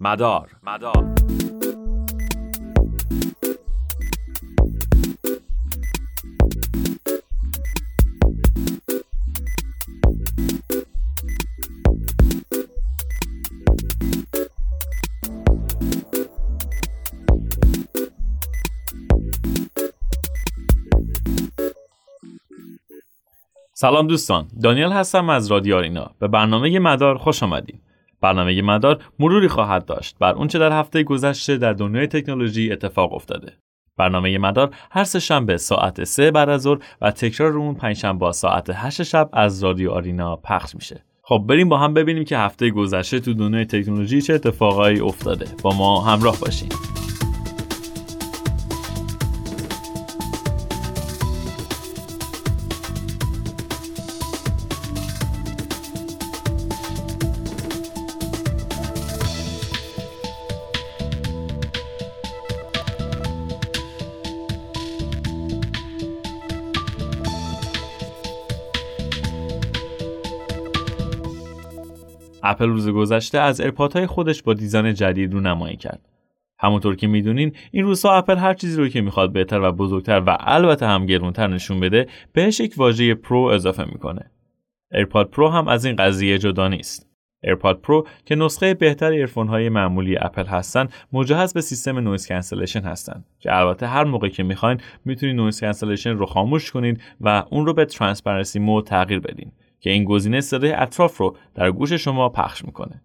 مدار. مدار. سلام دوستان دانیل هستم از رادیو آرینا به برنامه مدار خوش آمدید برنامه مدار مروری خواهد داشت بر اونچه در هفته گذشته در دنیای تکنولوژی اتفاق افتاده. برنامه مدار هر سه شنبه ساعت سه بعد از ظهر و تکرار اون پنجشنبه ساعت 8 شب از رادیو آرینا پخش میشه. خب بریم با هم ببینیم که هفته گذشته تو دنیای تکنولوژی چه اتفاقایی افتاده. با ما همراه باشین. اپل روز گذشته از AirPod های خودش با design جدید رو نمایی کرد. همونطور که می‌دونین این روزها اپل هر چیزی رو که می‌خواد بهتر و بزرگتر و البته هم گرونتر نشون بده بهش یک واژه pro اضافه می‌کنه. AirPod Pro هم از این قضیه جدا نیست. AirPod Pro که نسخه بهتر earphone های معمولی اپل هستن مجهز به سیستم noise cancellation هستن که البته هر موقع که می‌خواین می‌تونید noise cancellation رو خاموش کنید و اون رو به transparency mode تغییر بدین که این گزینه صدای اطراف رو در گوش شما پخش می‌کنه.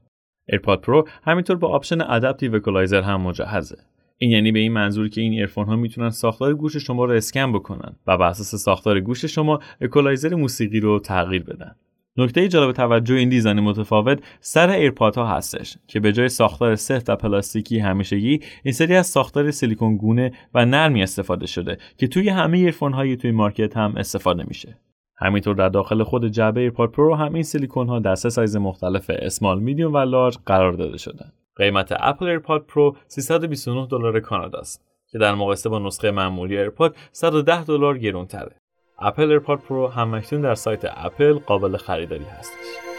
AirPod Pro همینطور با option adaptive equalizer هم مجهزه. این یعنی به این منظور که این earphone ها می‌تونن ساختار گوش شما رو اسکن بکنن و بر اساس ساختار گوش شما اکولایزر موسیقی رو تغییر بدن. نکته جالب توجه این design متفاوت سر AirPod ها هستش که به جای ساختار سفت و پلاستیکی همیشگی این سری از ساختار سیلیکون گونه و نرمی استفاده شده که توی همه earphone هایی توی market هم استفاده میشه. همینطور در داخل خود جعبه AirPod Pro هم این سیلیکون ها در سه سایز مختلف small medium و large قرار داده شدن قیمت اپل AirPod Pro 329 دلار کانادا است که در مقایسه با نسخه معمولی AirPod 110 دلار گرونتره. اپل AirPod Pro همکنون در سایت اپل قابل خریداری هستش.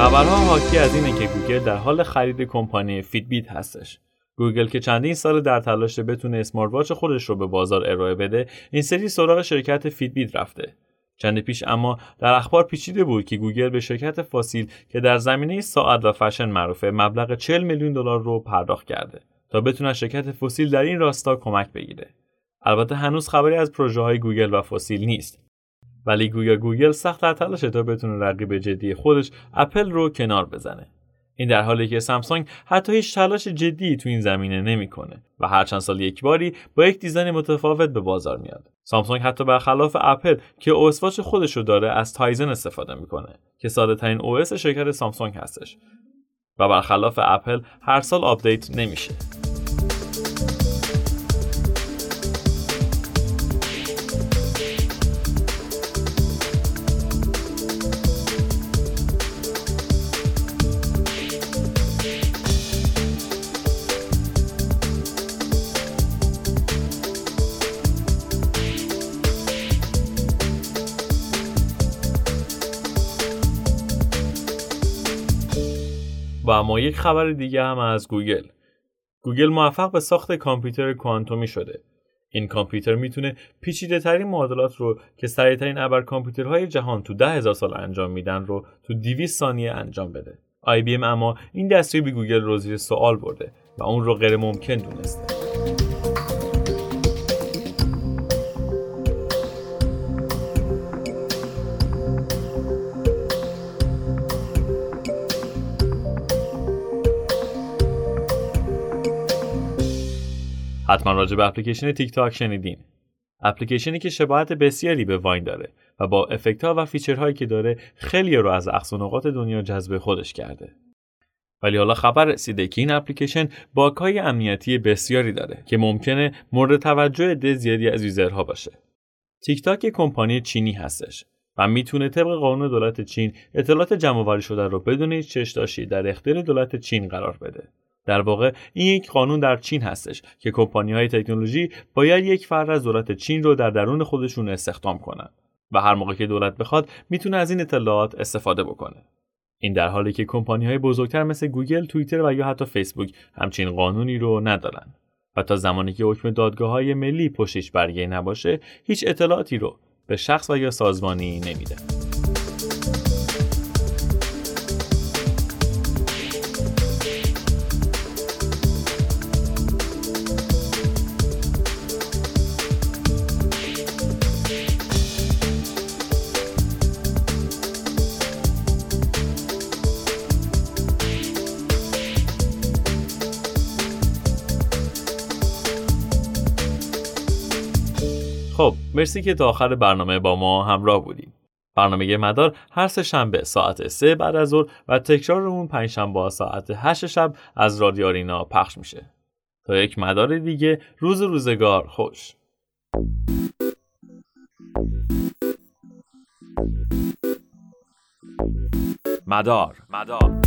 خبرها حاکی از اینه که گوگل در حال خرید کمپانی Fitbit هستش. گوگل که چندین سال در تلاش بتونه smart watch خودش رو به بازار ارائه بده، این سری سراغ شرکت Fitbit رفته. چند پیش اما در اخبار پیچیده بود که گوگل به شرکت Fossil که در زمینه ساعت و فشن معروفه مبلغ 40 میلیون دلار رو پرداخت کرده تا بتونه شرکت Fossil در این راستا کمک بگیره. البته هنوز خبری از پروژه های گوگل و Fossil نیست ولی گویا گوگل سخت در تلاشه تا بتونه رقیب جدی خودش اپل رو کنار بزنه. این در حالی که سامسونگ حتی هیچ تلاش جدی تو این زمینه نمی‌کنه و هر چند سال یک باری با یک design متفاوت به بازار میاد. سامسونگ حتی برخلاف اپل که OS خودش رو داره از Tizen استفاده می‌کنه که ساده ترین OS شرکت سامسونگ هستش و برخلاف اپل هر سال آپدیت نمیشه. و اما یک خبر دیگه هم از گوگل. گوگل موفق به ساخت کامپیوتر کوانتومی شده. این کامپیوتر می‌تونه پیچیده ترین معادلات رو که سریعترین ابر کامپیوترهای جهان تو ده هزار سال انجام میدن رو تو 200 ثانیه انجام بده. IBM اما این دستاورد به گوگل رو زیر سوال برده و اون رو غیر ممکن دونسته. حتما راجع به اپلیکیشن تیک تاک شنیدین اپلیکیشنی که شباهت بسیاری به واین داره و با افکت ها و feature هایی که داره خیلی رو از اقصا نقاط دنیا جذب خودش کرده ولی حالا خبر رسیده که این اپلیکیشن باگ‌های امنیتی بسیاری داره که ممکنه مورد توجه عده زیادی از user ها باشه. تیک تاک کمپانی چینی هستش و می‌تونه طبق قانون دولت چین اطلاعات جمع شده رو بدون هیچ چشم‌داشتی در اختیار دولت چین قرار بده. در واقع این یک قانون در چین هستش که کمپانی های تکنولوژی باید یک فرد از دولت چین رو در درون خودشون استخدام کنن و هر موقع که دولت بخواد می‌تونه از این اطلاعات استفاده بکنه. این در حالی که کمپانی های بزرگتر مثل گوگل، توییتر و یا حتی فیسبوک همچین قانونی رو ندارن. و تا زمانی که حکم دادگاه های ملی پشتش برگه نباشه هیچ اطلاعاتی رو به شخص و یا سازمانی نمیده. خب مرسی که تا آخر برنامه با ما همراه بودیم. برنامه مدار هر سه شنبه ساعت سه بعد از ظهر و تکرار اون پنج شنبه ساعت هشت شب از رادیو آرینا پخش میشه. تا یک مدار دیگه روز روزگار خوش. مدار مدار.